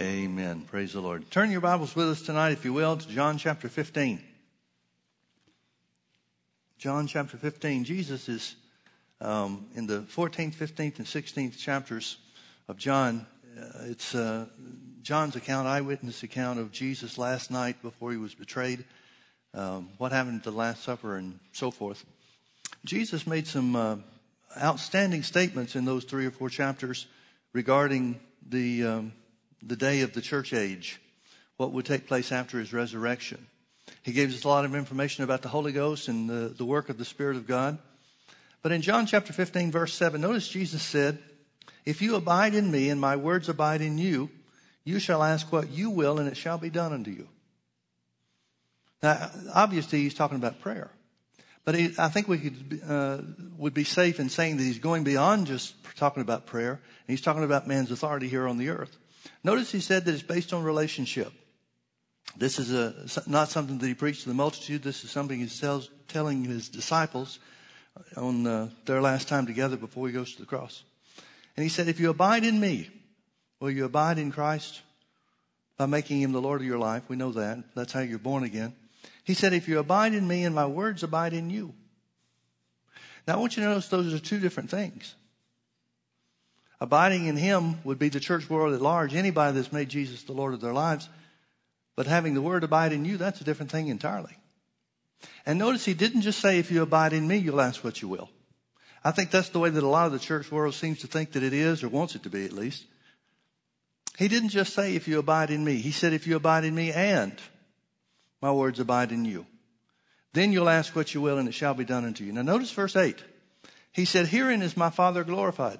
Amen. Praise the Lord. Turn your Bibles with us tonight, if you will, to John chapter 15. John chapter 15. Jesus is um, in the 14th, 15th, and 16th chapters of John. Uh, it's uh, John's account, eyewitness account of Jesus last night before he was betrayed, um, what happened at the Last Supper, and so forth. Jesus made some uh, outstanding statements in those three or four chapters regarding the um, the day of the church age, what would take place after his resurrection. He gave us a lot of information about the Holy Ghost and the, the work of the Spirit of God. But in John chapter 15, verse 7, notice Jesus said, If you abide in me and my words abide in you, you shall ask what you will and it shall be done unto you. Now, obviously, he's talking about prayer. But he, I think we could, uh, would be safe in saying that he's going beyond just talking about prayer. And he's talking about man's authority here on the earth. Notice he said that it's based on relationship. This is a, not something that he preached to the multitude. This is something he's tells, telling his disciples on uh, their last time together before he goes to the cross. And he said, if you abide in me, will you abide in Christ by making him the Lord of your life? We know that. That's how you're born again. He said, if you abide in me and my words abide in you. Now I want you to notice those are two different things. Abiding in Him would be the church world at large, anybody that's made Jesus the Lord of their lives. But having the Word abide in you, that's a different thing entirely. And notice He didn't just say, if you abide in me, you'll ask what you will. I think that's the way that a lot of the church world seems to think that it is, or wants it to be at least. He didn't just say, if you abide in me. He said, if you abide in me and my words abide in you. Then you'll ask what you will and it shall be done unto you. Now notice verse 8. He said, herein is my Father glorified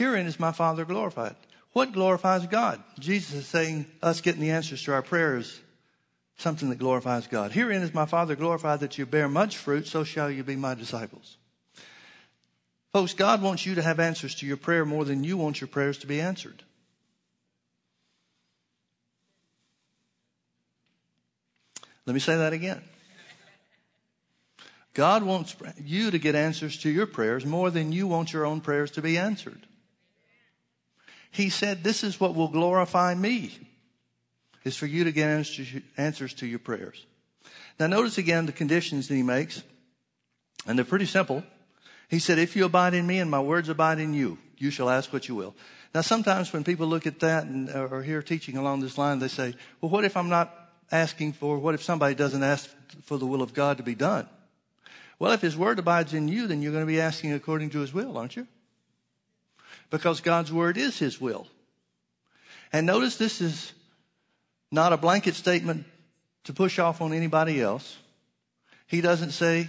Herein is my Father glorified. What glorifies God? Jesus is saying us getting the answers to our prayers, something that glorifies God. Herein is my Father glorified that you bear much fruit, so shall you be my disciples. Folks, God wants you to have answers to your prayer more than you want your prayers to be answered. Let me say that again. God wants you to get answers to your prayers more than you want your own prayers to be answered. He said, This is what will glorify me, is for you to get answers to your prayers. Now, notice again the conditions that he makes, and they're pretty simple. He said, If you abide in me and my words abide in you, you shall ask what you will. Now, sometimes when people look at that and uh, or hear teaching along this line, they say, Well, what if I'm not asking for, what if somebody doesn't ask for the will of God to be done? Well, if his word abides in you, then you're going to be asking according to his will, aren't you? Because God's word is his will. And notice this is not a blanket statement to push off on anybody else. He doesn't say,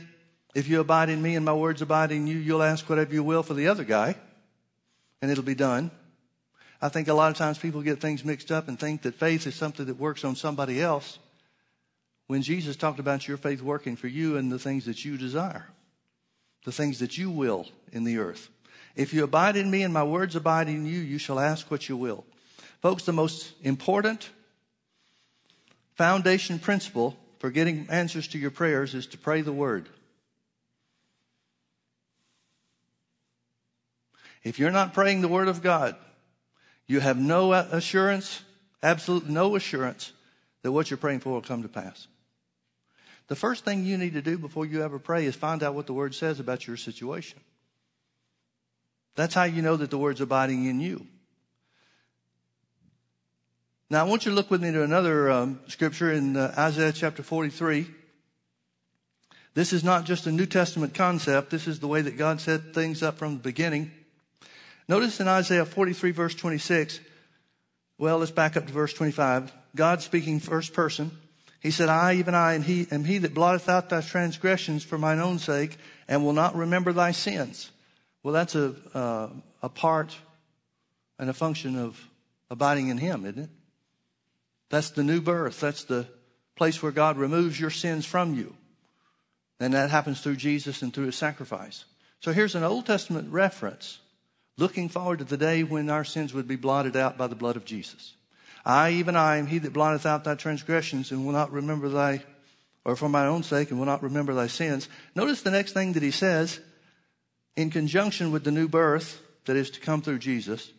if you abide in me and my words abide in you, you'll ask whatever you will for the other guy and it'll be done. I think a lot of times people get things mixed up and think that faith is something that works on somebody else when Jesus talked about your faith working for you and the things that you desire, the things that you will in the earth. If you abide in me and my words abide in you, you shall ask what you will. Folks, the most important foundation principle for getting answers to your prayers is to pray the word. If you're not praying the word of God, you have no assurance, absolutely no assurance that what you're praying for will come to pass. The first thing you need to do before you ever pray is find out what the word says about your situation. That's how you know that the word's abiding in you. Now, I want you to look with me to another um, scripture in uh, Isaiah chapter 43. This is not just a New Testament concept. This is the way that God set things up from the beginning. Notice in Isaiah 43 verse 26, well, let's back up to verse 25. God speaking first person. He said, I, even I, and he, am he that blotteth out thy transgressions for mine own sake, and will not remember thy sins. Well, that's a, uh, a part and a function of abiding in Him, isn't it? That's the new birth. That's the place where God removes your sins from you. And that happens through Jesus and through His sacrifice. So here's an Old Testament reference looking forward to the day when our sins would be blotted out by the blood of Jesus. I, even I, am he that blotteth out thy transgressions and will not remember thy, or for my own sake, and will not remember thy sins. Notice the next thing that he says in conjunction with the new birth that is to come through Jesus.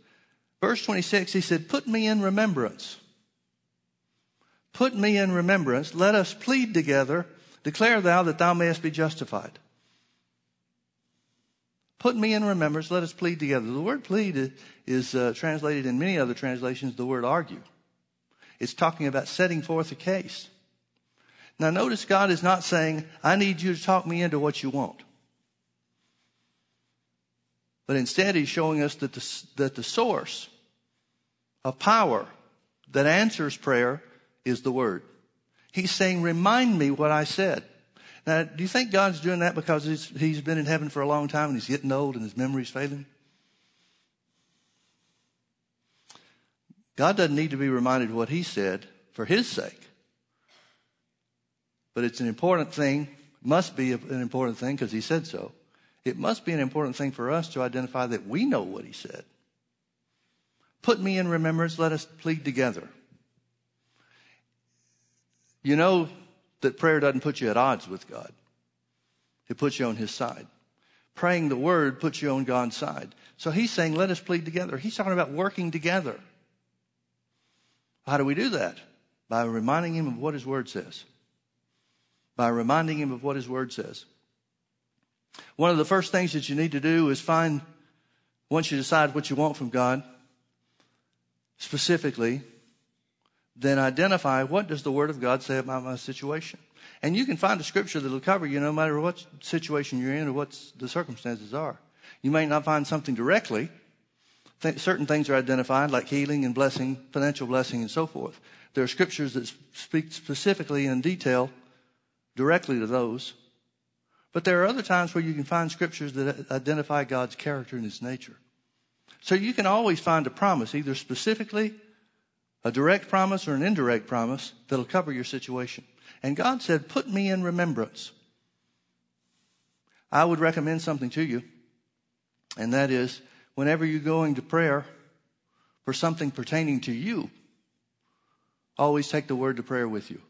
Verse 26, he said, Put me in remembrance. Put me in remembrance. Let us plead together. Declare thou that thou mayest be justified. Put me in remembrance. Let us plead together. The word plead is uh, translated in many other translations the word argue. It's talking about setting forth a case. Now, notice God is not saying, I need you to talk me into what you want. But instead, He's showing us that the, that the source of power that answers prayer is the Word. He's saying, Remind me what I said. Now, do you think God's doing that because he's, he's been in heaven for a long time and he's getting old and his memory's failing? God doesn't need to be reminded of what he said for his sake. But it's an important thing, must be an important thing because he said so. It must be an important thing for us to identify that we know what he said. Put me in remembrance, let us plead together. You know that prayer doesn't put you at odds with God. It puts you on his side. Praying the word puts you on God's side. So he's saying, let us plead together. He's talking about working together. How do we do that? By reminding him of what his word says. By reminding him of what his word says. One of the first things that you need to do is find, once you decide what you want from God, specifically, then identify what does the Word of God say about my situation. And you can find a scripture that'll cover you no matter what situation you're in or what the circumstances are. You may not find something directly. Th- certain things are identified like healing and blessing, financial blessing and so forth. There are scriptures that speak specifically in detail directly to those. But there are other times where you can find scriptures that identify God's character and his nature. So you can always find a promise, either specifically a direct promise or an indirect promise that'll cover your situation. And God said, Put me in remembrance. I would recommend something to you, and that is whenever you're going to prayer for something pertaining to you, always take the word to prayer with you.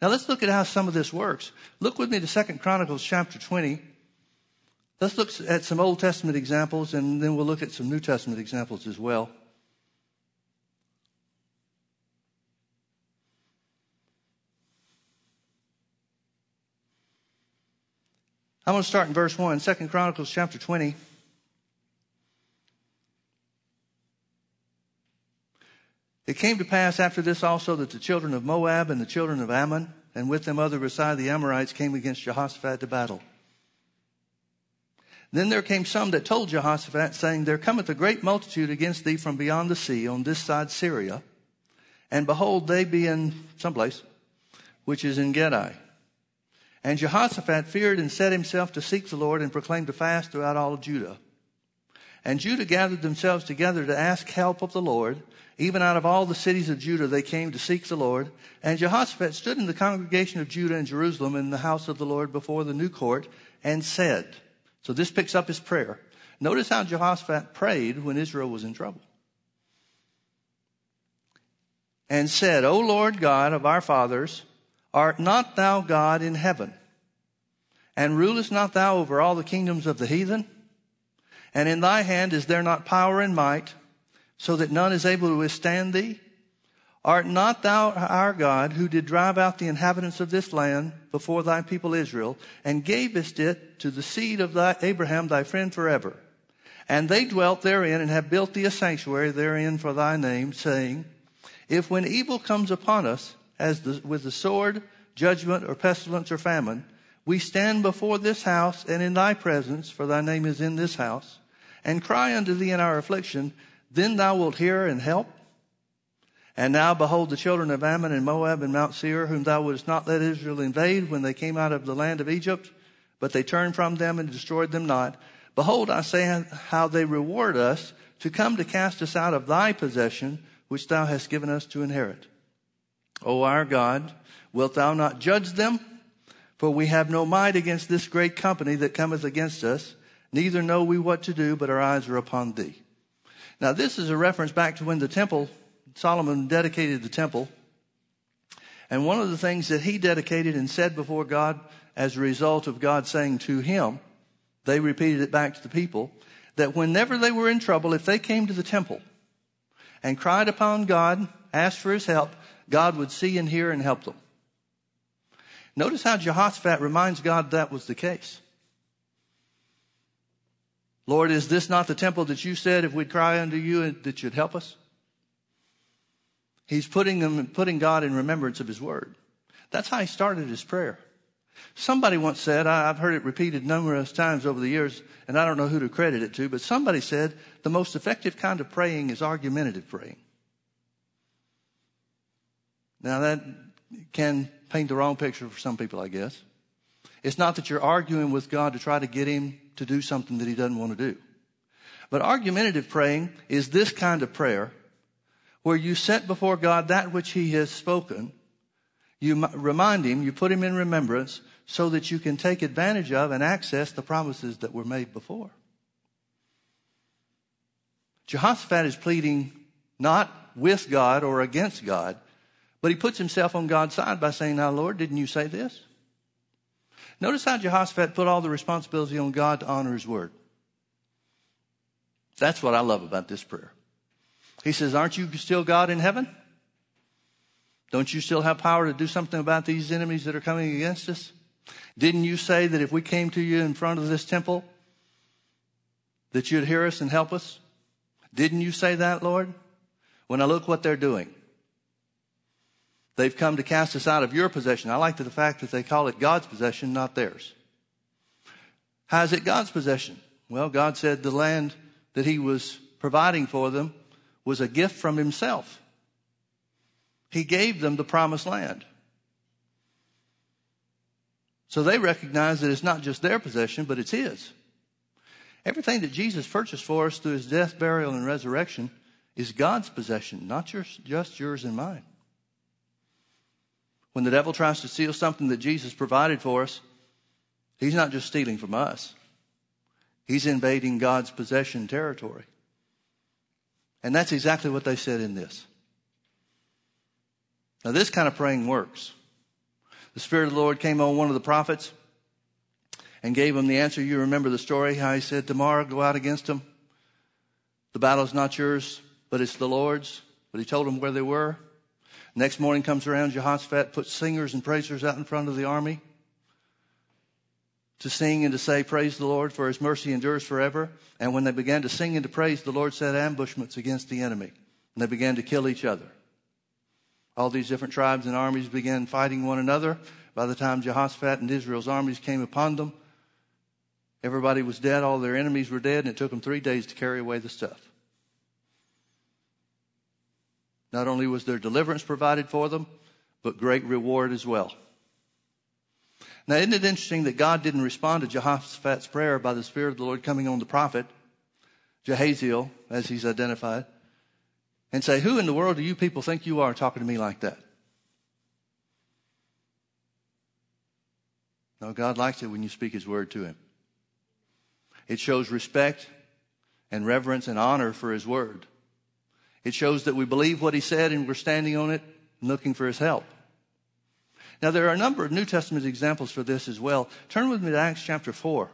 Now let's look at how some of this works. Look with me to Second Chronicles chapter 20. Let's look at some Old Testament examples and then we'll look at some New Testament examples as well. I'm going to start in verse 1, 2 Chronicles chapter 20. It came to pass after this also that the children of Moab and the children of Ammon, and with them other beside the Amorites, came against Jehoshaphat to battle. Then there came some that told Jehoshaphat, saying, There cometh a great multitude against thee from beyond the sea, on this side Syria. And behold, they be in some place, which is Engedi. And Jehoshaphat feared and set himself to seek the Lord and proclaimed a fast throughout all Judah. And Judah gathered themselves together to ask help of the Lord. Even out of all the cities of Judah, they came to seek the Lord. And Jehoshaphat stood in the congregation of Judah and Jerusalem in the house of the Lord before the new court and said, So this picks up his prayer. Notice how Jehoshaphat prayed when Israel was in trouble. And said, O Lord God of our fathers, Art not thou God in heaven? And rulest not thou over all the kingdoms of the heathen? And in thy hand is there not power and might, so that none is able to withstand thee? Art not thou our God, who did drive out the inhabitants of this land before thy people Israel, and gavest it to the seed of thy Abraham thy friend forever? And they dwelt therein, and have built thee a sanctuary therein for thy name, saying, If when evil comes upon us, as the, with the sword, judgment, or pestilence, or famine, we stand before this house and in thy presence, for thy name is in this house, and cry unto thee in our affliction, then thou wilt hear and help. And now behold the children of Ammon and Moab and Mount Seir, whom thou wouldst not let Israel invade when they came out of the land of Egypt, but they turned from them and destroyed them not. Behold, I say how they reward us to come to cast us out of thy possession, which thou hast given us to inherit. O our God, wilt thou not judge them? For we have no might against this great company that cometh against us, neither know we what to do, but our eyes are upon thee. Now, this is a reference back to when the temple, Solomon dedicated the temple. And one of the things that he dedicated and said before God as a result of God saying to him, they repeated it back to the people. that whenever they were in trouble, if they came to the temple and cried upon God, asked for his help, God would see and hear and help them. Notice how Jehoshaphat reminds God that was the case. Lord, is this not the temple that you said if we'd cry unto you that you'd help us? He's putting them, putting God in remembrance of his word. That's how he started his prayer. Somebody once said, I've heard it repeated numerous times over the years, and I don't know who to credit it to, but somebody said the most effective kind of praying is argumentative praying. Now that can paint the wrong picture for some people, I guess. It's not that you're arguing with God to try to get him to do something that he doesn't want to do. But argumentative praying is this kind of prayer where you set before God that which he has spoken. You remind him, you put him in remembrance so that you can take advantage of and access the promises that were made before. Jehoshaphat is pleading not with God or against God, but he puts himself on God's side by saying, Now, Lord, didn't you say this? Notice how Jehoshaphat put all the responsibility on God to honor his word. That's what I love about this prayer. He says, Aren't you still God in heaven? Don't you still have power to do something about these enemies that are coming against us? Didn't you say that if we came to you in front of this temple, that you'd hear us and help us? Didn't you say that, Lord? When I look what they're doing, they've come to cast us out of your possession. I like the fact that they call it God's possession, not theirs. How is it God's possession? Well, God said the land that He was providing for them was a gift from Himself. He gave them the promised land. So they recognize that it's not just their possession, but it's His. Everything that Jesus purchased for us through His death, burial, and resurrection is God's possession, not just yours and mine. When the devil tries to steal something that Jesus provided for us, he's not just stealing from us. He's invading God's possession territory. And that's exactly what they said in this. Now, this kind of praying works. The Spirit of the Lord came on one of the prophets and gave him the answer. You remember the story, how he said, Tomorrow go out against them. The battle's not yours, but it's the Lord's. But he told them where they were. Next morning comes around, Jehoshaphat puts singers and praisers out in front of the army to sing and to say, Praise the Lord, for his mercy endures forever. And when they began to sing and to praise, the Lord set ambushments against the enemy. And they began to kill each other. All these different tribes and armies began fighting one another. By the time Jehoshaphat and Israel's armies came upon them, everybody was dead, all their enemies were dead, and it took them three days to carry away the stuff. Not only was their deliverance provided for them, but great reward as well. Now, isn't it interesting that God didn't respond to Jehoshaphat's prayer by the Spirit of the Lord coming on the prophet, Jahaziel, as he's identified? and say, Who in the world do you people think you are talking to me like that? No, God likes it when you speak His word to Him. It shows respect and reverence and honor for His word. It shows that we believe what He said and we're standing on it and looking for His help. Now, there are a number of New Testament examples for this as well. Turn with me to Acts chapter 4.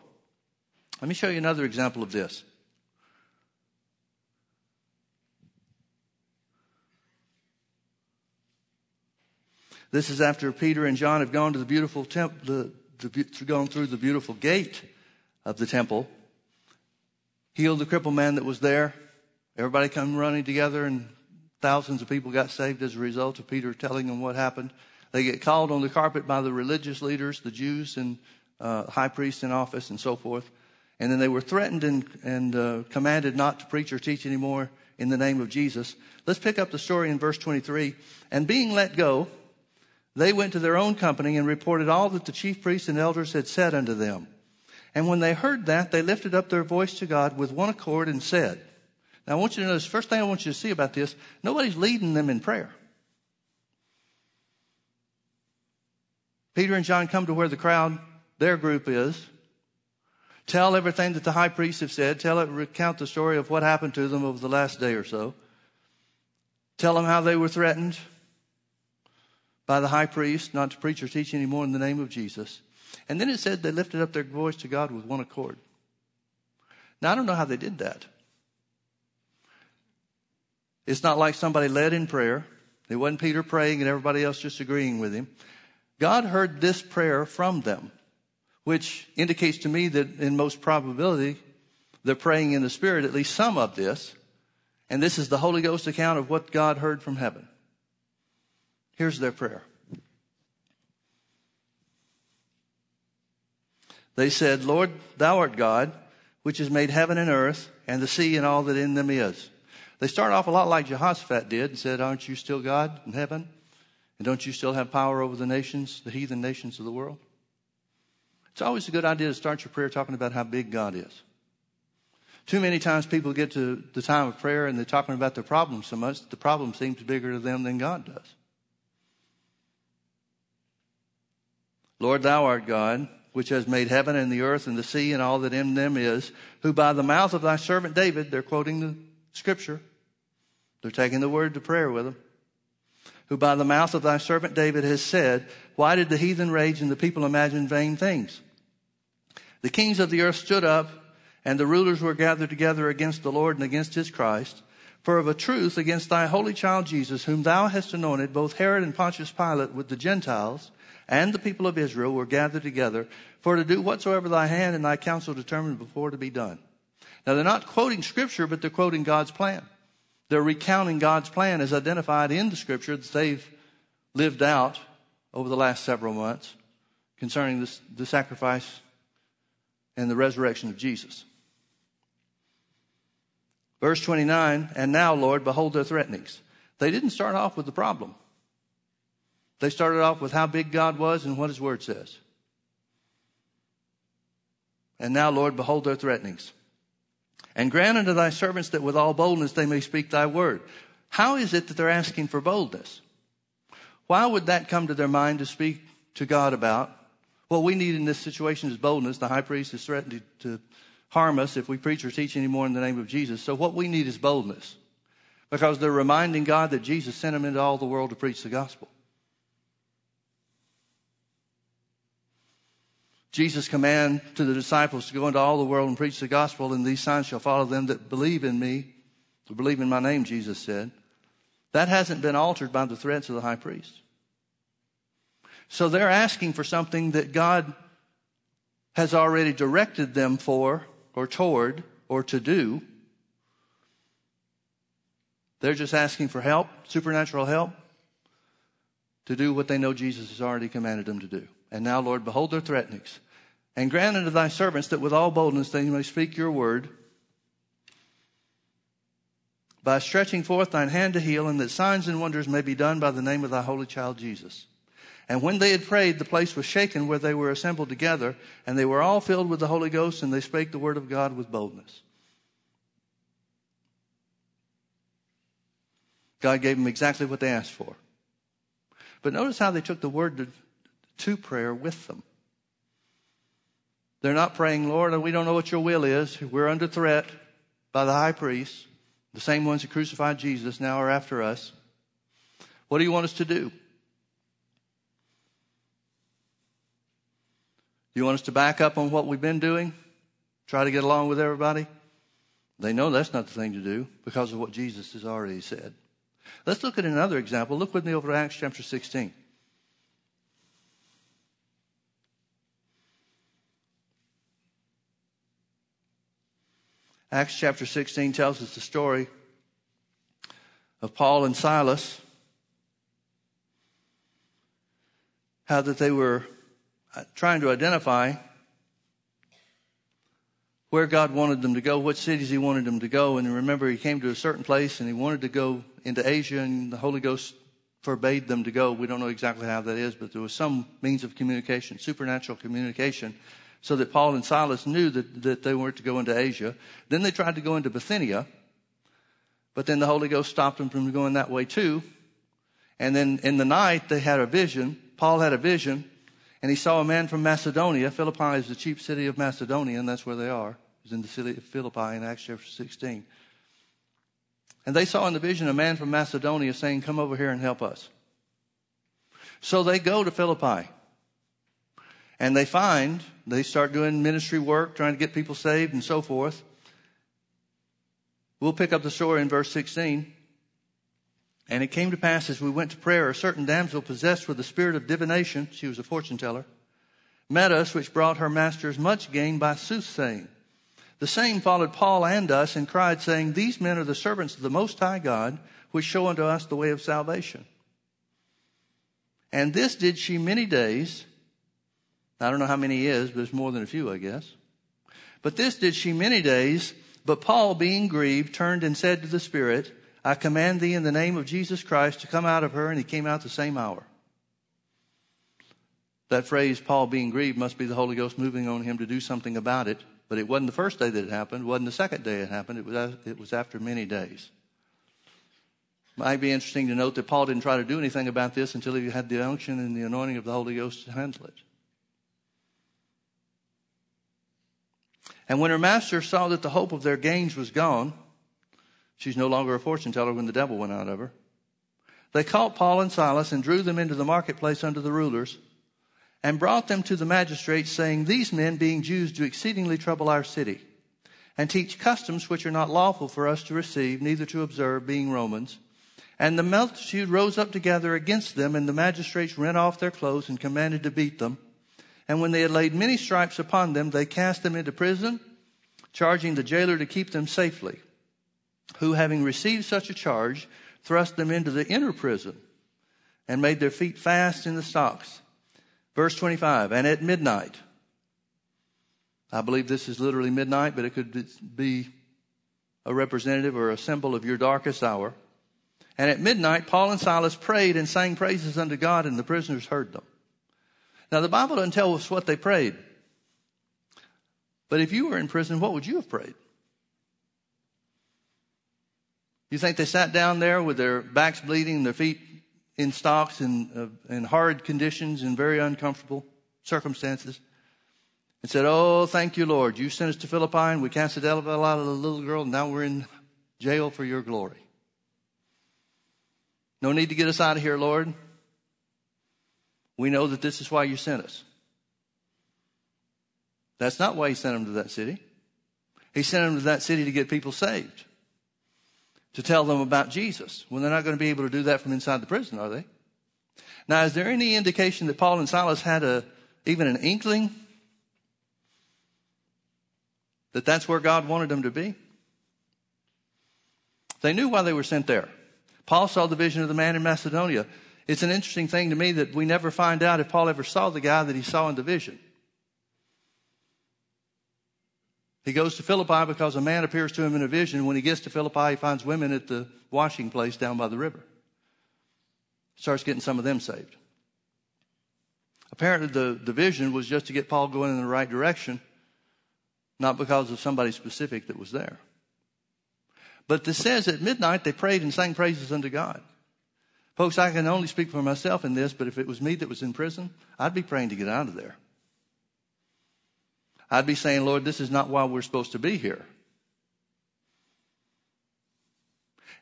Let me show you another example of this. This is after Peter and John have gone to the beautiful temple, the, the, gone through the beautiful gate of the temple, healed the crippled man that was there. Everybody come running together, and thousands of people got saved as a result of Peter telling them what happened. They get called on the carpet by the religious leaders, the Jews and uh, high priests in office, and so forth. And then they were threatened and, and uh, commanded not to preach or teach anymore in the name of Jesus. Let's pick up the story in verse 23. And being let go, they went to their own company and reported all that the chief priests and elders had said unto them. And when they heard that, they lifted up their voice to God with one accord and said, Now I want you to notice, first thing I want you to see about this, nobody's leading them in prayer. Peter and John come to where the crowd, their group is, tell everything that the high priests have said, tell it, recount the story of what happened to them over the last day or so, tell them how they were threatened, by the high priest not to preach or teach anymore in the name of Jesus. And then it said they lifted up their voice to God with one accord. Now, I don't know how they did that. It's not like somebody led in prayer. It wasn't Peter praying and everybody else just agreeing with him. God heard this prayer from them, which indicates to me that in most probability, they're praying in the Spirit, at least some of this. And this is the Holy Ghost account of what God heard from heaven. Here's their prayer. They said, Lord, thou art God, which has made heaven and earth and the sea and all that in them is. They start off a lot like Jehoshaphat did and said, Aren't you still God in heaven? And don't you still have power over the nations, the heathen nations of the world? It's always a good idea to start your prayer talking about how big God is. Too many times people get to the time of prayer and they're talking about their problem so much that the problem seems bigger to them than God does. Lord, thou art God, which has made heaven and the earth and the sea and all that in them is, who by the mouth of thy servant David, they're quoting the scripture, they're taking the word to prayer with them, who by the mouth of thy servant David has said, Why did the heathen rage and the people imagine vain things? The kings of the earth stood up, and the rulers were gathered together against the Lord and against his Christ. For of a truth, against thy holy child Jesus, whom thou hast anointed, both Herod and Pontius Pilate with the Gentiles, and the people of Israel were gathered together for to do whatsoever thy hand and thy counsel determined before to be done. Now they're not quoting scripture, but they're quoting God's plan. They're recounting God's plan as identified in the scripture that they've lived out over the last several months concerning this, the sacrifice and the resurrection of Jesus. Verse 29, and now, Lord, behold their threatenings. They didn't start off with the problem. They started off with how big God was and what His Word says. And now, Lord, behold their threatenings. And grant unto thy servants that with all boldness they may speak thy word. How is it that they're asking for boldness? Why would that come to their mind to speak to God about? What we need in this situation is boldness. The high priest is threatened to harm us if we preach or teach anymore in the name of Jesus. So what we need is boldness. Because they're reminding God that Jesus sent them into all the world to preach the gospel. Jesus' command to the disciples to go into all the world and preach the gospel, and these signs shall follow them that believe in me, who believe in my name, Jesus said. That hasn't been altered by the threats of the high priest. So they're asking for something that God has already directed them for, or toward, or to do. They're just asking for help, supernatural help, to do what they know Jesus has already commanded them to do. And now, Lord, behold their threatenings. And grant unto thy servants that with all boldness they may speak your word by stretching forth thine hand to heal, and that signs and wonders may be done by the name of thy holy child Jesus. And when they had prayed, the place was shaken where they were assembled together, and they were all filled with the Holy Ghost, and they spake the word of God with boldness. God gave them exactly what they asked for. But notice how they took the word to, prayer with them. They're not praying, Lord, we don't know what your will is. We're under threat by the high priest. The same ones who crucified Jesus now are after us. What do you want us to do? Do you want us to back up on what we've been doing? Try to get along with everybody? They know that's not the thing to do because of what Jesus has already said. Let's look at another example. Look with me over to Acts chapter 16. Acts chapter 16 tells us the story of Paul and Silas. How that they were uh, trying to identify where God wanted them to go, what cities He wanted them to go. And remember, He came to a certain place and He wanted to go into Asia, and the Holy Ghost forbade them to go. We don't know exactly how that is, but there was some means of communication, supernatural communication so that Paul and Silas knew that, that they weren't to go into Asia. Then they tried to go into Bithynia, but then the Holy Ghost stopped them from going that way too. And then in the night, they had a vision. Paul had a vision, and he saw a man from Macedonia. Philippi is the chief city of Macedonia, and that's where they are. It's in the city of Philippi in Acts chapter 16. And they saw in the vision a man from Macedonia saying, Come over here and help us. So they go to Philippi. And they find, they start doing ministry work, trying to get people saved and so forth. We'll pick up the story in verse 16. And it came to pass as we went to prayer, a certain damsel possessed with the spirit of divination, she was a fortune teller, met us, which brought her masters much gain by soothsaying. The same followed Paul and us and cried, saying, These men are the servants of the Most High God, which show unto us the way of salvation. And this did she many days. I don't know how many is, but it's more than a few, I guess. But this did she many days. But Paul, being grieved, turned and said to the Spirit, I command thee in the name of Jesus Christ to come out of her. And he came out the same hour. That phrase, Paul being grieved, must be the Holy Ghost moving on him to do something about it. But it wasn't the first day that it happened. It wasn't the second day it happened. It was, it was after many days. Might be interesting to note that Paul didn't try to do anything about this until he had the unction and the anointing of the Holy Ghost to handle it. And when her master saw that the hope of their gains was gone, she's no longer a fortune teller when the devil went out of her, they caught Paul and Silas and drew them into the marketplace under the rulers and brought them to the magistrates, saying, These men, being Jews, do exceedingly trouble our city and teach customs which are not lawful for us to receive, neither to observe, being Romans. And the multitude rose up together against them, and the magistrates rent off their clothes and commanded to beat them. And when they had laid many stripes upon them, they cast them into prison, charging the jailer to keep them safely, who, having received such a charge, thrust them into the inner prison and made their feet fast in the stocks. Verse 25, and at midnight, I believe this is literally midnight, but it could be a representative or a symbol of your darkest hour. And at midnight, Paul and Silas prayed and sang praises unto God, and the prisoners heard them. Now, the Bible doesn't tell us what they prayed. But if you were in prison, what would you have prayed? You think they sat down there with their backs bleeding, their feet in stocks in, uh, in hard conditions and very uncomfortable circumstances and said, Oh, thank you, Lord. You sent us to Philippi and we cast the devil out of the little girl and now we're in jail for your glory. No need to get us out of here, Lord. We know that this is why you sent us. That's not why he sent them to that city. He sent them to that city to get people saved, to tell them about Jesus. Well, they're not going to be able to do that from inside the prison, are they? Now, is there any indication that Paul and Silas had a, even an inkling that that's where God wanted them to be? They knew why they were sent there. Paul saw the vision of the man in Macedonia it's an interesting thing to me that we never find out if Paul ever saw the guy that he saw in the vision. He goes to Philippi because a man appears to him in a vision. When he gets to Philippi, he finds women at the washing place down by the river. Starts getting some of them saved. Apparently, the, the vision was just to get Paul going in the right direction, not because of somebody specific that was there. But this says at midnight they prayed and sang praises unto God. Folks, I can only speak for myself in this, but if it was me that was in prison, I'd be praying to get out of there. I'd be saying, Lord, this is not why we're supposed to be here.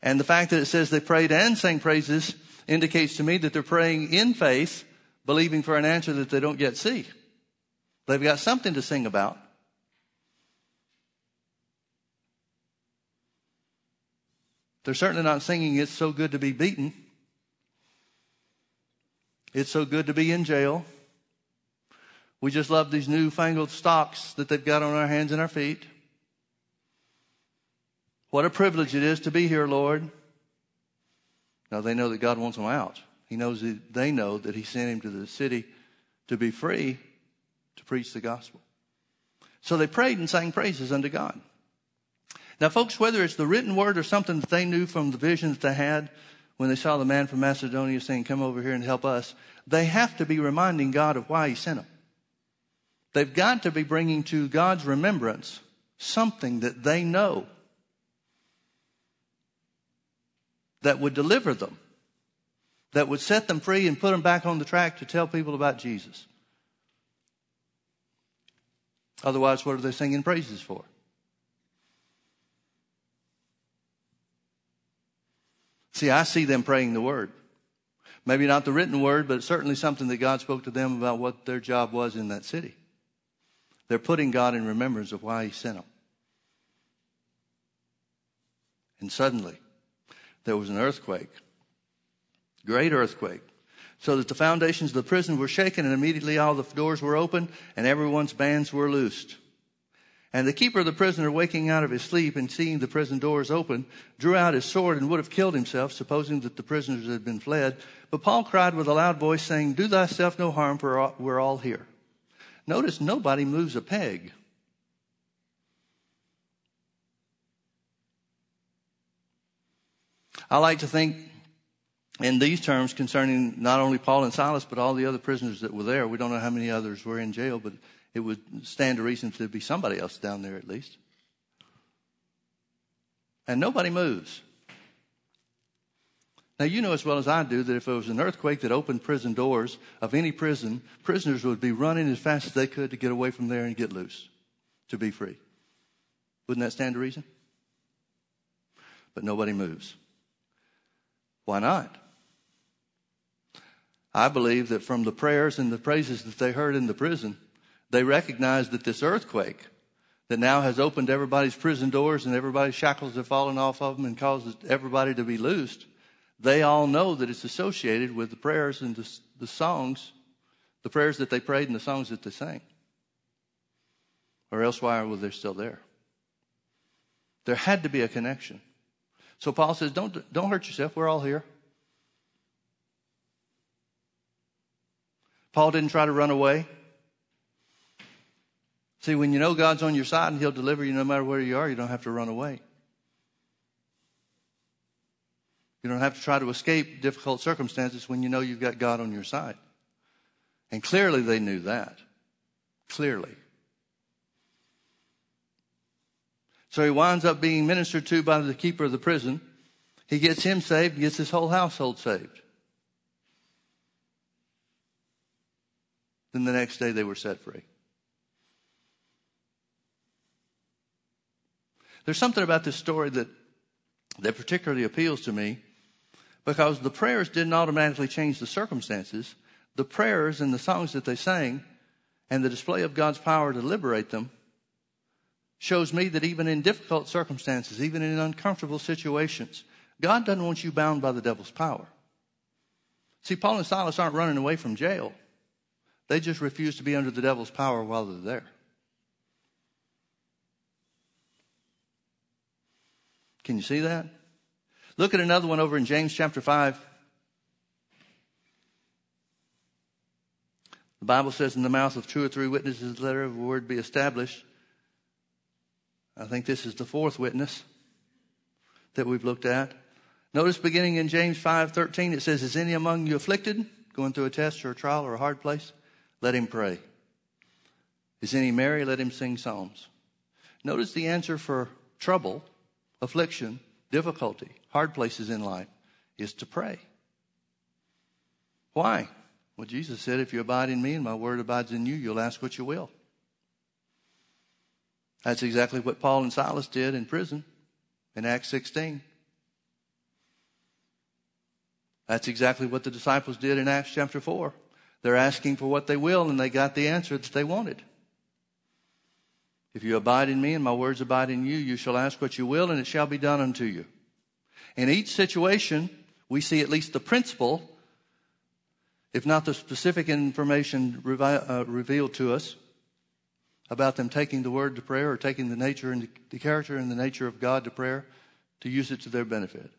And the fact that it says they prayed and sang praises indicates to me that they're praying in faith, believing for an answer that they don't yet see. They've got something to sing about. They're certainly not singing, It's so good to be beaten. It's so good to be in jail. We just love these newfangled stocks that they've got on our hands and our feet. What a privilege it is to be here, Lord. Now they know that God wants them out. He knows that they know that He sent him to the city to be free to preach the gospel. So they prayed and sang praises unto God. Now, folks, whether it's the written word or something that they knew from the vision that they had, when they saw the man from Macedonia saying, Come over here and help us, they have to be reminding God of why He sent them. They've got to be bringing to God's remembrance something that they know that would deliver them, that would set them free and put them back on the track to tell people about Jesus. Otherwise, what are they singing praises for? See, I see them praying the word. Maybe not the written word, but certainly something that God spoke to them about what their job was in that city. They're putting God in remembrance of why He sent them. And suddenly, there was an earthquake, great earthquake, so that the foundations of the prison were shaken, and immediately all the doors were opened, and everyone's bands were loosed. And the keeper of the prisoner, waking out of his sleep and seeing the prison doors open, drew out his sword and would have killed himself, supposing that the prisoners had been fled. But Paul cried with a loud voice, saying, Do thyself no harm, for we're all here. Notice nobody moves a peg. I like to think in these terms concerning not only Paul and Silas, but all the other prisoners that were there. We don't know how many others were in jail, but it would stand to reason to be somebody else down there at least. And nobody moves. Now, you know as well as I do that if it was an earthquake that opened prison doors of any prison, prisoners would be running as fast as they could to get away from there and get loose, to be free. Wouldn't that stand to reason? But nobody moves. Why not? I believe that from the prayers and the praises that they heard in the prison, they recognized that this earthquake that now has opened everybody's prison doors and everybody's shackles have fallen off of them and caused everybody to be loosed, they all know that it's associated with the prayers and the, the songs, the prayers that they prayed and the songs that they sang. Or else, why were they still there? There had to be a connection. So Paul says, don't, don't hurt yourself. We're all here. Paul didn't try to run away. See, when you know God's on your side and He'll deliver you no matter where you are, you don't have to run away. You don't have to try to escape difficult circumstances when you know you've got God on your side. And clearly they knew that. Clearly. So he winds up being ministered to by the keeper of the prison. He gets him saved, and gets his whole household saved. Then the next day they were set free. There's something about this story that, that particularly appeals to me because the prayers didn't automatically change the circumstances. The prayers and the songs that they sang and the display of God's power to liberate them shows me that even in difficult circumstances, even in uncomfortable situations, God doesn't want you bound by the devil's power. See, Paul and Silas aren't running away from jail. They just refuse to be under the devil's power while they're there. Can you see that? Look at another one over in James chapter 5. The Bible says, In the mouth of two or three witnesses, let every word be established. I think this is the fourth witness that we've looked at. Notice beginning in James 5:13 it says is any among you afflicted going through a test or a trial or a hard place let him pray. Is any merry let him sing psalms. Notice the answer for trouble, affliction, difficulty, hard places in life is to pray. Why? Well, Jesus said, if you abide in me and my word abides in you, you'll ask what you will. That's exactly what Paul and Silas did in prison in Acts 16. That's exactly what the disciples did in Acts chapter 4. They're asking for what they will, and they got the answer that they wanted. If you abide in me and my words abide in you, you shall ask what you will, and it shall be done unto you. In each situation, we see at least the principle, if not the specific information uh, revealed to us, about them taking the word to prayer or taking the nature and the character and the nature of God to prayer to use it to their benefit.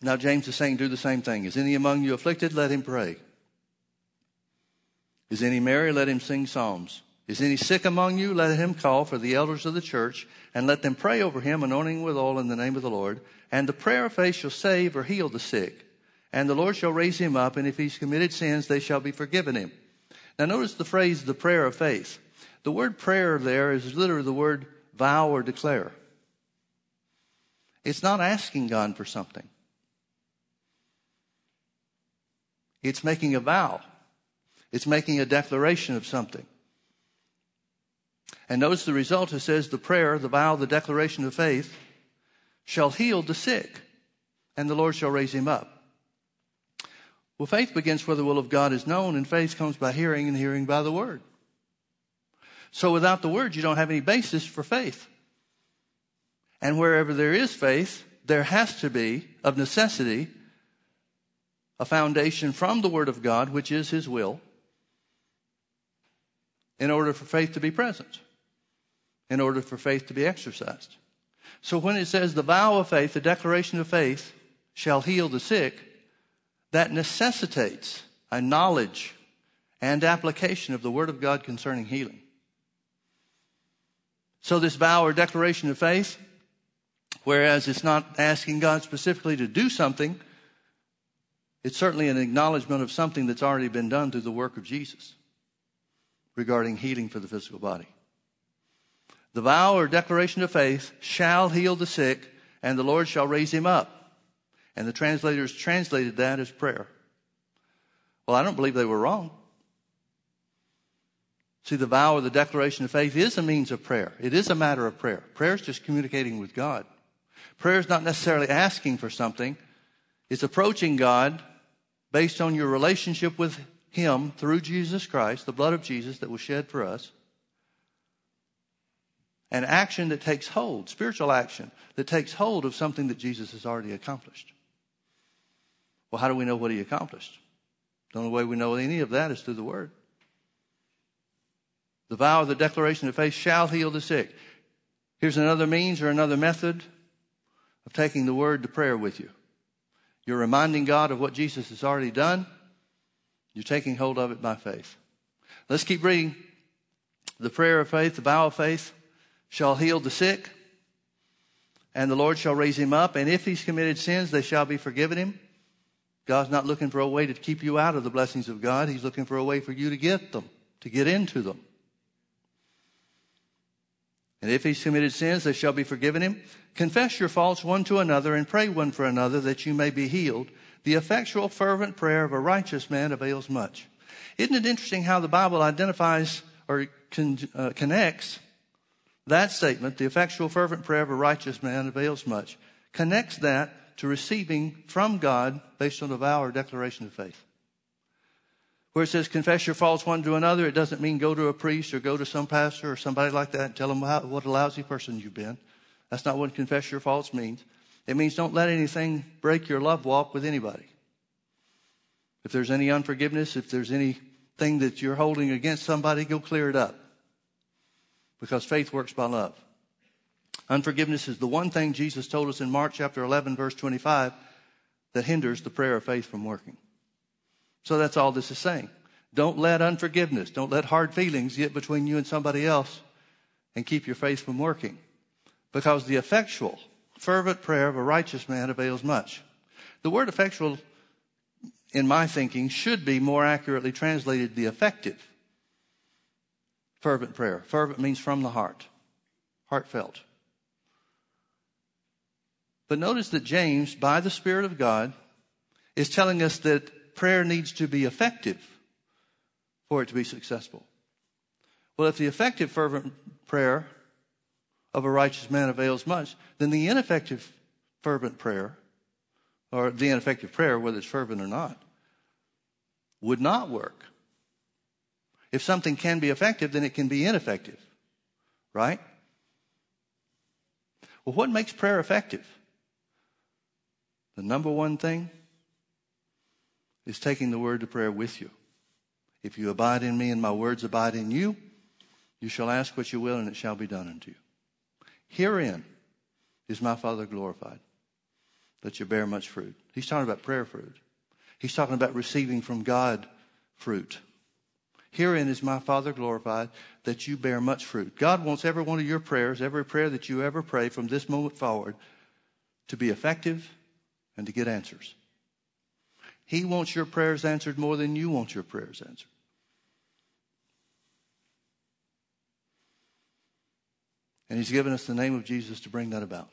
Now, James is saying, do the same thing. Is any among you afflicted? Let him pray. Is any merry? Let him sing psalms. Is any sick among you? Let him call for the elders of the church and let them pray over him, anointing with oil in the name of the Lord. And the prayer of faith shall save or heal the sick. And the Lord shall raise him up, and if he's committed sins, they shall be forgiven him. Now, notice the phrase, the prayer of faith. The word prayer there is literally the word vow or declare. It's not asking God for something, it's making a vow, it's making a declaration of something. And notice the result it says the prayer, the vow, the declaration of faith shall heal the sick, and the Lord shall raise him up. Well, faith begins where the will of God is known, and faith comes by hearing, and hearing by the word. So without the word, you don't have any basis for faith. And wherever there is faith, there has to be, of necessity, a foundation from the Word of God, which is His will, in order for faith to be present, in order for faith to be exercised. So when it says the vow of faith, the declaration of faith, shall heal the sick, that necessitates a knowledge and application of the Word of God concerning healing. So, this vow or declaration of faith, whereas it's not asking God specifically to do something, it's certainly an acknowledgement of something that's already been done through the work of Jesus regarding healing for the physical body. The vow or declaration of faith shall heal the sick, and the Lord shall raise him up. And the translators translated that as prayer. Well, I don't believe they were wrong. See, the vow or the declaration of faith is a means of prayer. It is a matter of prayer. Prayer is just communicating with God. Prayer is not necessarily asking for something. It's approaching God based on your relationship with Him through Jesus Christ, the blood of Jesus that was shed for us. An action that takes hold, spiritual action, that takes hold of something that Jesus has already accomplished. Well, how do we know what he accomplished? The only way we know any of that is through the word. The vow of the declaration of faith shall heal the sick. Here's another means or another method of taking the word to prayer with you. You're reminding God of what Jesus has already done. You're taking hold of it by faith. Let's keep reading. The prayer of faith, the vow of faith, shall heal the sick, and the Lord shall raise him up, and if he's committed sins, they shall be forgiven him. God's not looking for a way to keep you out of the blessings of God. He's looking for a way for you to get them, to get into them. And if he's committed sins, they shall be forgiven him. Confess your faults one to another and pray one for another that you may be healed. The effectual, fervent prayer of a righteous man avails much. Isn't it interesting how the Bible identifies or con- uh, connects that statement, the effectual, fervent prayer of a righteous man avails much, connects that to receiving from God based on a vow or declaration of faith. Where it says confess your faults one to another, it doesn't mean go to a priest or go to some pastor or somebody like that and tell them how, what a lousy person you've been. That's not what confess your faults means. It means don't let anything break your love walk with anybody. If there's any unforgiveness, if there's anything that you're holding against somebody, go clear it up. Because faith works by love. Unforgiveness is the one thing Jesus told us in Mark chapter 11, verse 25, that hinders the prayer of faith from working. So that's all this is saying. Don't let unforgiveness, don't let hard feelings get between you and somebody else and keep your faith from working. Because the effectual, fervent prayer of a righteous man avails much. The word effectual, in my thinking, should be more accurately translated the effective fervent prayer. Fervent means from the heart, heartfelt. But notice that James, by the Spirit of God, is telling us that prayer needs to be effective for it to be successful. Well, if the effective fervent prayer of a righteous man avails much, then the ineffective fervent prayer, or the ineffective prayer, whether it's fervent or not, would not work. If something can be effective, then it can be ineffective, right? Well, what makes prayer effective? The number one thing is taking the word to prayer with you. If you abide in me and my words abide in you, you shall ask what you will and it shall be done unto you. Herein is my Father glorified, that you bear much fruit. He's talking about prayer fruit. He's talking about receiving from God fruit. Herein is my Father glorified, that you bear much fruit. God wants every one of your prayers, every prayer that you ever pray from this moment forward, to be effective and to get answers. He wants your prayers answered more than you want your prayers answered. And he's given us the name of Jesus to bring that about.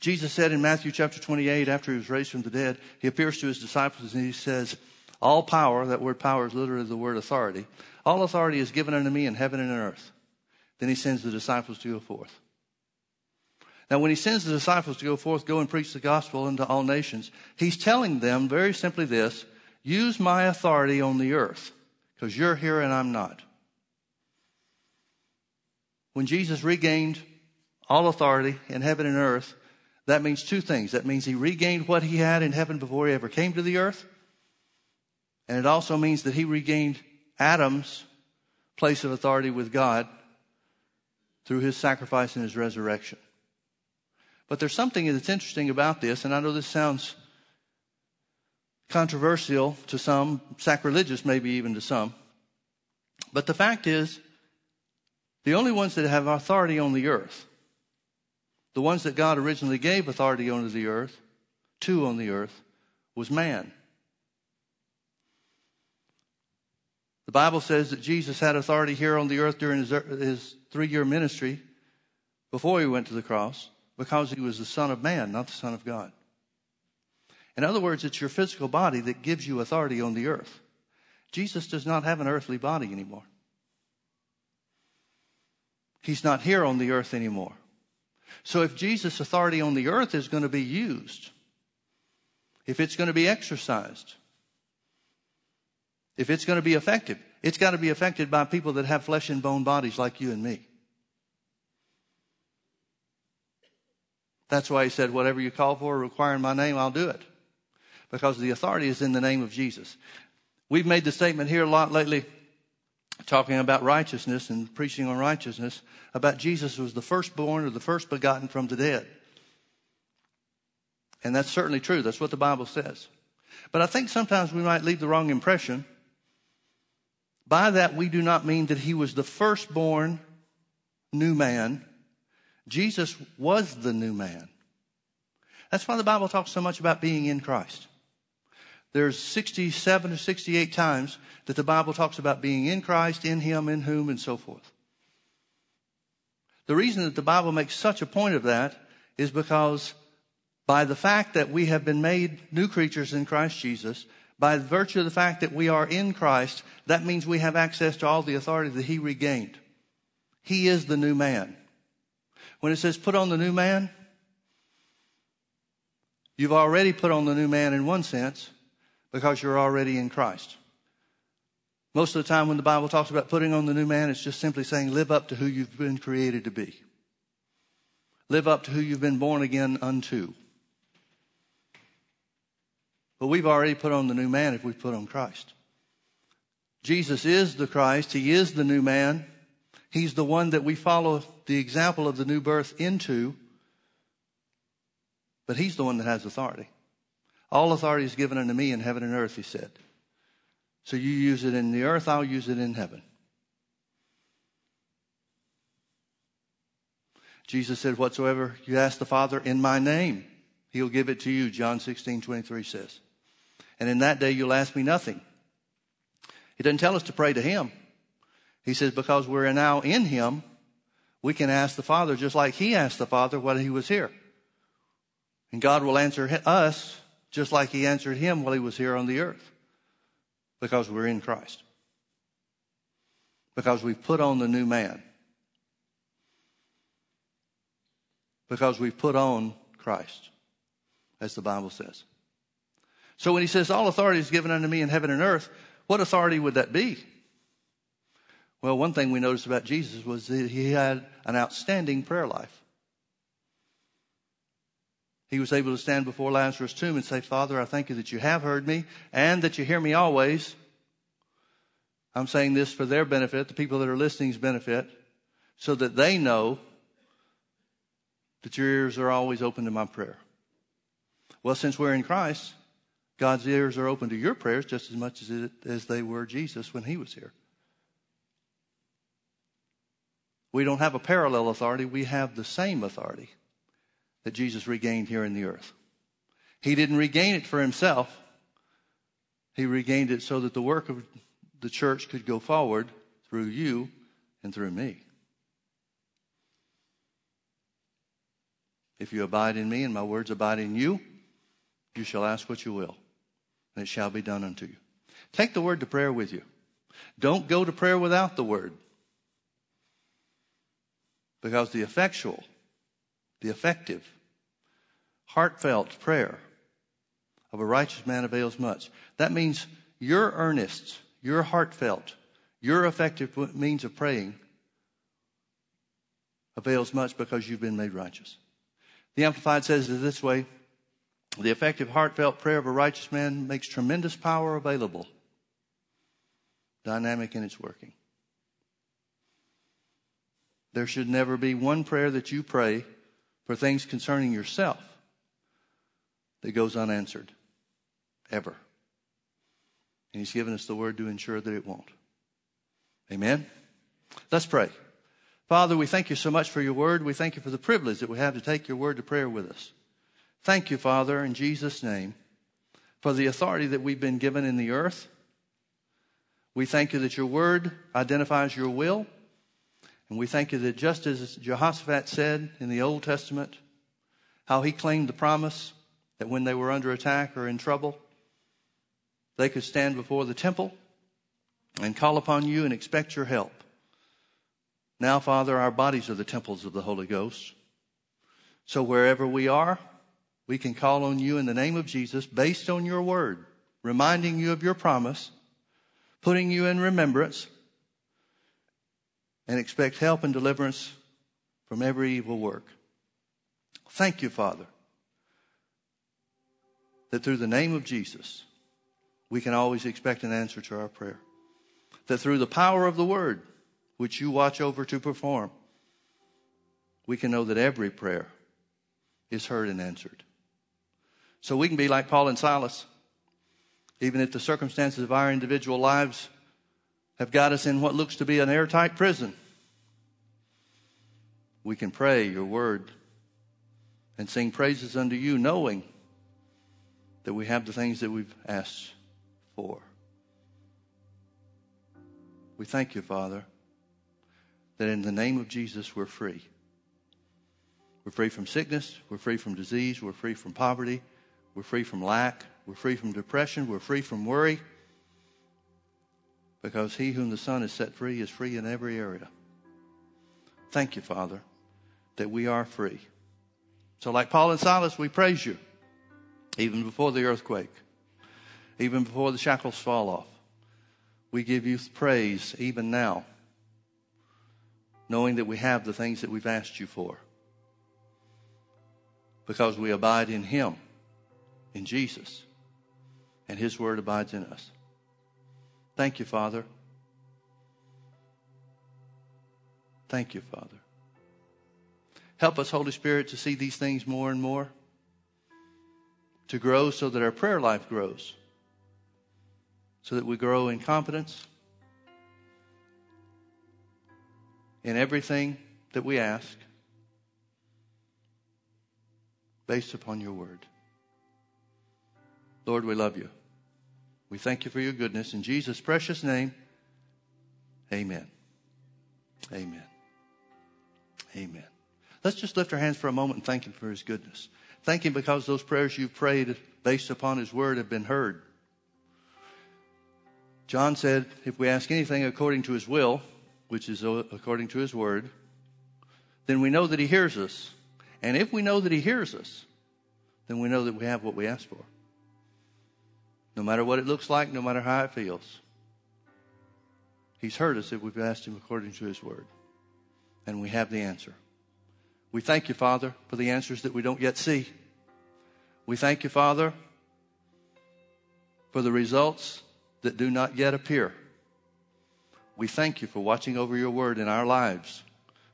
Jesus said in Matthew chapter 28, after he was raised from the dead, he appears to his disciples and he says, All power, that word power is literally the word authority, all authority is given unto me in heaven and in earth. Then he sends the disciples to go forth. Now, when he sends the disciples to go forth, go and preach the gospel unto all nations, he's telling them very simply this use my authority on the earth, because you're here and I'm not. When Jesus regained all authority in heaven and earth, that means two things. That means he regained what he had in heaven before he ever came to the earth. And it also means that he regained Adam's place of authority with God through his sacrifice and his resurrection. But there's something that's interesting about this, and I know this sounds controversial to some, sacrilegious maybe even to some. But the fact is, the only ones that have authority on the earth, the ones that God originally gave authority on the earth, to on the earth, was man. The Bible says that Jesus had authority here on the earth during his, his three year ministry before he went to the cross because he was the Son of Man, not the Son of God. In other words, it's your physical body that gives you authority on the earth. Jesus does not have an earthly body anymore. He's not here on the earth anymore. So if Jesus' authority on the earth is going to be used, if it's going to be exercised, if it's going to be effective, it's got to be affected by people that have flesh and bone bodies like you and me. That's why he said, Whatever you call for, requiring my name, I'll do it. Because the authority is in the name of Jesus. We've made the statement here a lot lately, talking about righteousness and preaching on righteousness, about Jesus was the firstborn or the first begotten from the dead. And that's certainly true. That's what the Bible says. But I think sometimes we might leave the wrong impression by that, we do not mean that he was the firstborn new man. Jesus was the new man. That's why the Bible talks so much about being in Christ. There's 67 or 68 times that the Bible talks about being in Christ, in Him, in whom, and so forth. The reason that the Bible makes such a point of that is because by the fact that we have been made new creatures in Christ Jesus, by virtue of the fact that we are in Christ, that means we have access to all the authority that He regained. He is the new man. When it says put on the new man, you've already put on the new man in one sense because you're already in Christ. Most of the time when the Bible talks about putting on the new man, it's just simply saying live up to who you've been created to be. Live up to who you've been born again unto. But we've already put on the new man if we've put on Christ. Jesus is the Christ. He is the new man. He's the one that we follow the example of the new birth into. But he's the one that has authority. All authority is given unto me in heaven and earth, he said. So you use it in the earth, I'll use it in heaven. Jesus said, Whatsoever you ask the Father in my name, he'll give it to you, John 16, 23 says and in that day you'll ask me nothing. He doesn't tell us to pray to him. He says, because we're now in him, we can ask the Father just like he asked the Father while he was here. And God will answer us just like he answered him while he was here on the earth. Because we're in Christ. Because we've put on the new man. Because we've put on Christ, as the Bible says. So when he says, All authority is given unto me in heaven and earth, what authority would that be? Well, one thing we noticed about Jesus was that he had an outstanding prayer life. He was able to stand before Lazarus' tomb and say, Father, I thank you that you have heard me and that you hear me always. I'm saying this for their benefit, the people that are listening's benefit, so that they know that your ears are always open to my prayer. Well, since we're in Christ, God's ears are open to your prayers just as much as, it, as they were Jesus when he was here. We don't have a parallel authority, we have the same authority that Jesus regained here in the earth. He didn't regain it for himself, he regained it so that the work of the church could go forward through you and through me. If you abide in me and my words abide in you, you shall ask what you will and it shall be done unto you. Take the word to prayer with you. Don't go to prayer without the word. Because the effectual, the effective, heartfelt prayer of a righteous man avails much. That means your earnest, your heartfelt, your effective means of praying avails much because you've been made righteous. The Amplified says it this way The effective, heartfelt prayer of a righteous man makes tremendous power available, dynamic in its working. There should never be one prayer that you pray for things concerning yourself that goes unanswered. Ever. And He's given us the word to ensure that it won't. Amen? Let's pray. Father, we thank you so much for your word. We thank you for the privilege that we have to take your word to prayer with us. Thank you, Father, in Jesus' name, for the authority that we've been given in the earth. We thank you that your word identifies your will. And we thank you that just as Jehoshaphat said in the Old Testament, how he claimed the promise that when they were under attack or in trouble, they could stand before the temple and call upon you and expect your help. Now, Father, our bodies are the temples of the Holy Ghost. So wherever we are, we can call on you in the name of Jesus based on your word, reminding you of your promise, putting you in remembrance, and expect help and deliverance from every evil work. Thank you, Father, that through the name of Jesus, we can always expect an answer to our prayer. That through the power of the word, which you watch over to perform, we can know that every prayer is heard and answered. So we can be like Paul and Silas, even if the circumstances of our individual lives have got us in what looks to be an airtight prison. We can pray your word and sing praises unto you, knowing that we have the things that we've asked for. We thank you, Father that in the name of Jesus we're free. We're free from sickness, we're free from disease, we're free from poverty, we're free from lack, we're free from depression, we're free from worry. Because he whom the Son has set free is free in every area. Thank you, Father, that we are free. So, like Paul and Silas, we praise you, even before the earthquake, even before the shackles fall off. We give you praise even now knowing that we have the things that we've asked you for. Because we abide in Him, in Jesus, and His Word abides in us. Thank you, Father. Thank you, Father. Help us, Holy Spirit, to see these things more and more, to grow so that our prayer life grows, so that we grow in confidence in everything that we ask based upon your word. Lord, we love you. We thank you for your goodness. In Jesus' precious name, amen. Amen. Amen. Let's just lift our hands for a moment and thank him for his goodness. Thank him because those prayers you've prayed based upon his word have been heard. John said, if we ask anything according to his will, which is according to his word, then we know that he hears us. And if we know that he hears us, then we know that we have what we ask for. No matter what it looks like, no matter how it feels. He's heard us if we've asked him according to his word. And we have the answer. We thank you, Father, for the answers that we don't yet see. We thank you, Father, for the results that do not yet appear. We thank you for watching over your word in our lives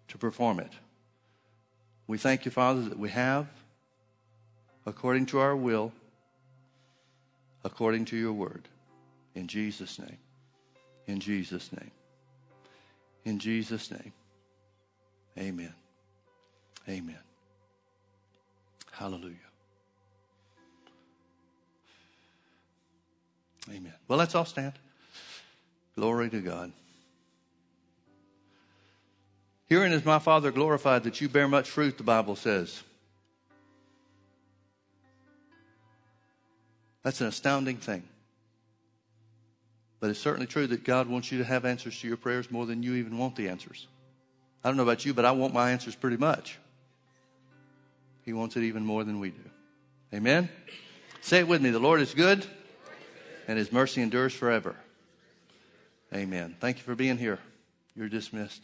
to perform it. We thank you, Father, that we have, according to our will, according to your word. In Jesus' name. In Jesus' name. In Jesus' name. Amen. Amen. Hallelujah. Amen. Well, let's all stand. Glory to God. Herein is my Father glorified that you bear much fruit, the Bible says. That's an astounding thing. But it's certainly true that God wants you to have answers to your prayers more than you even want the answers. I don't know about you, but I want my answers pretty much. He wants it even more than we do. Amen? Say it with me. The Lord is good, and his mercy endures forever. Amen. Thank you for being here. You're dismissed.